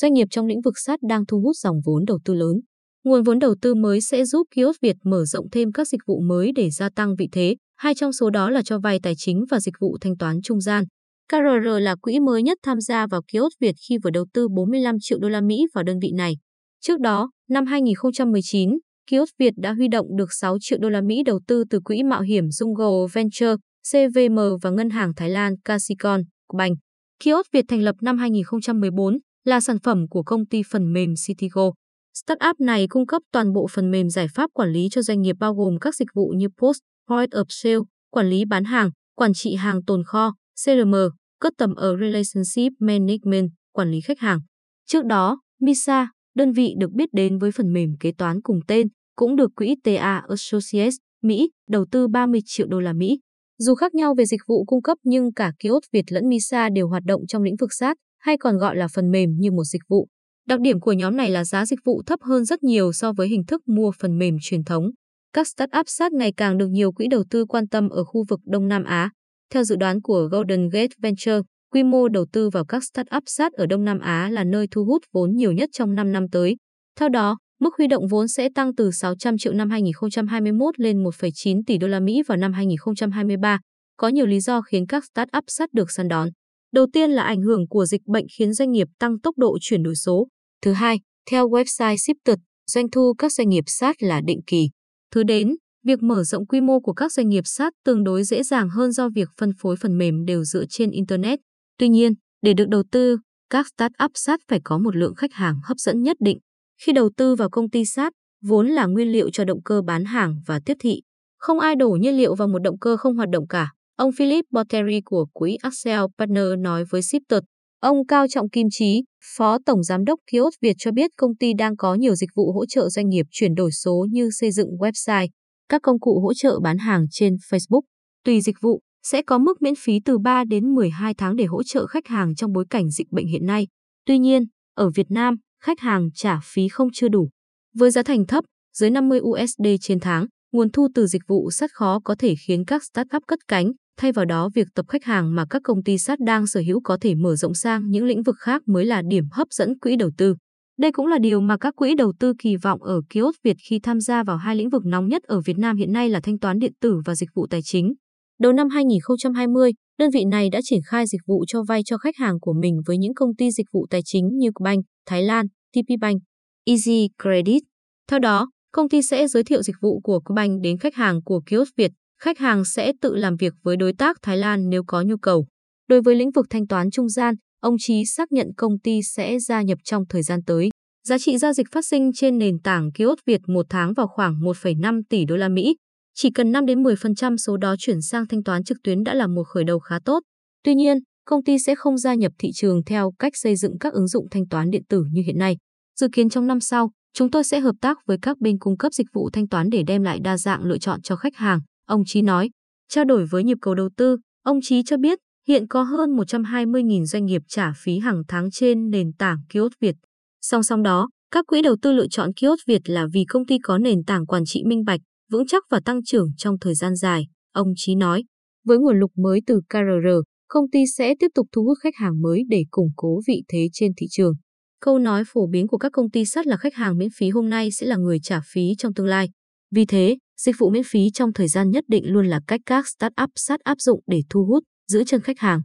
doanh nghiệp trong lĩnh vực SaaS đang thu hút dòng vốn đầu tư lớn. Nguồn vốn đầu tư mới sẽ giúp Kiosk Việt mở rộng thêm các dịch vụ mới để gia tăng vị thế, hai trong số đó là cho vay tài chính và dịch vụ thanh toán trung gian. KRR là quỹ mới nhất tham gia vào Kiosk Việt khi vừa đầu tư 45 triệu đô la Mỹ vào đơn vị này. Trước đó, năm 2019, Kiosk Việt đã huy động được 6 triệu đô la Mỹ đầu tư từ quỹ mạo hiểm Jungle Venture, CVM và ngân hàng Thái Lan Kasikorn Bank. Kiosk Việt thành lập năm 2014 là sản phẩm của công ty phần mềm Citigo. Startup này cung cấp toàn bộ phần mềm giải pháp quản lý cho doanh nghiệp bao gồm các dịch vụ như Post, Point of Sale, quản lý bán hàng, quản trị hàng tồn kho, CRM, Customer Relationship Management, quản lý khách hàng. Trước đó, Misa, đơn vị được biết đến với phần mềm kế toán cùng tên, cũng được quỹ TA Associates, Mỹ, đầu tư 30 triệu đô la Mỹ. Dù khác nhau về dịch vụ cung cấp nhưng cả Kiosk Việt lẫn Misa đều hoạt động trong lĩnh vực SaaS, hay còn gọi là phần mềm như một dịch vụ. Đặc điểm của nhóm này là giá dịch vụ thấp hơn rất nhiều so với hình thức mua phần mềm truyền thống. Các startup SaaS ngày càng được nhiều quỹ đầu tư quan tâm ở khu vực Đông Nam Á. Theo dự đoán của Golden Gate Venture, quy mô đầu tư vào các startup SaaS ở Đông Nam Á là nơi thu hút vốn nhiều nhất trong 5 năm tới. Theo đó, mức huy động vốn sẽ tăng từ 600 triệu năm 2021 lên 1,9 tỷ đô la Mỹ vào năm 2023. Có nhiều lý do khiến các startup SaaS được săn đón. Đầu tiên là ảnh hưởng của dịch bệnh khiến doanh nghiệp tăng tốc độ chuyển đổi số. Thứ hai, theo website Shifted, doanh thu các doanh nghiệp SaaS là định kỳ. Thứ đến, việc mở rộng quy mô của các doanh nghiệp SaaS tương đối dễ dàng hơn do việc phân phối phần mềm đều dựa trên Internet. Tuy nhiên, để được đầu tư, các startup SaaS phải có một lượng khách hàng hấp dẫn nhất định. Khi đầu tư vào công ty SaaS, vốn là nguyên liệu cho động cơ bán hàng và tiếp thị. Không ai đổ nhiên liệu vào một động cơ không hoạt động cả. Ông Philip Botteri của quỹ Axel Partner nói với Shifted. Ông Cao Trọng Kim Chí, Phó Tổng Giám đốc Kiosk Việt cho biết công ty đang có nhiều dịch vụ hỗ trợ doanh nghiệp chuyển đổi số như xây dựng website, các công cụ hỗ trợ bán hàng trên Facebook. Tùy dịch vụ, sẽ có mức miễn phí từ 3 đến 12 tháng để hỗ trợ khách hàng trong bối cảnh dịch bệnh hiện nay. Tuy nhiên, ở Việt Nam, khách hàng trả phí không chưa đủ. Với giá thành thấp, dưới 50 USD trên tháng, nguồn thu từ dịch vụ rất khó có thể khiến các startup cất cánh, thay vào đó việc tập khách hàng mà các công ty sắt đang sở hữu có thể mở rộng sang những lĩnh vực khác mới là điểm hấp dẫn quỹ đầu tư. Đây cũng là điều mà các quỹ đầu tư kỳ vọng ở Kiosk Việt khi tham gia vào hai lĩnh vực nóng nhất ở Việt Nam hiện nay là thanh toán điện tử và dịch vụ tài chính. Đầu năm 2020, đơn vị này đã triển khai dịch vụ cho vay cho khách hàng của mình với những công ty dịch vụ tài chính như Bank, Thái Lan, TP Bank, Easy Credit. Theo đó, công ty sẽ giới thiệu dịch vụ của Bank đến khách hàng của Kiosk Việt. Khách hàng sẽ tự làm việc với đối tác Thái Lan nếu có nhu cầu. Đối với lĩnh vực thanh toán trung gian, ông Chí xác nhận công ty sẽ gia nhập trong thời gian tới. Giá trị giao dịch phát sinh trên nền tảng Kiosk Việt một tháng vào khoảng 1,5 tỷ đô la Mỹ. Chỉ cần 5 đến 10% số đó chuyển sang thanh toán trực tuyến đã là một khởi đầu khá tốt. Tuy nhiên, công ty sẽ không gia nhập thị trường theo cách xây dựng các ứng dụng thanh toán điện tử như hiện nay. Dự kiến trong năm sau, chúng tôi sẽ hợp tác với các bên cung cấp dịch vụ thanh toán để đem lại đa dạng lựa chọn cho khách hàng, ông Chí nói. Trao đổi với nhịp cầu đầu tư, ông Chí cho biết hiện có hơn 120.000 doanh nghiệp trả phí hàng tháng trên nền tảng Kiosk Việt. Song song đó, các quỹ đầu tư lựa chọn Kiosk Việt là vì công ty có nền tảng quản trị minh bạch, vững chắc và tăng trưởng trong thời gian dài, ông Chí nói. Với nguồn lực mới từ KRR, công ty sẽ tiếp tục thu hút khách hàng mới để củng cố vị thế trên thị trường. Câu nói phổ biến của các công ty sắt là khách hàng miễn phí hôm nay sẽ là người trả phí trong tương lai. Vì thế, dịch vụ miễn phí trong thời gian nhất định luôn là cách các startup sát áp dụng để thu hút, giữ chân khách hàng.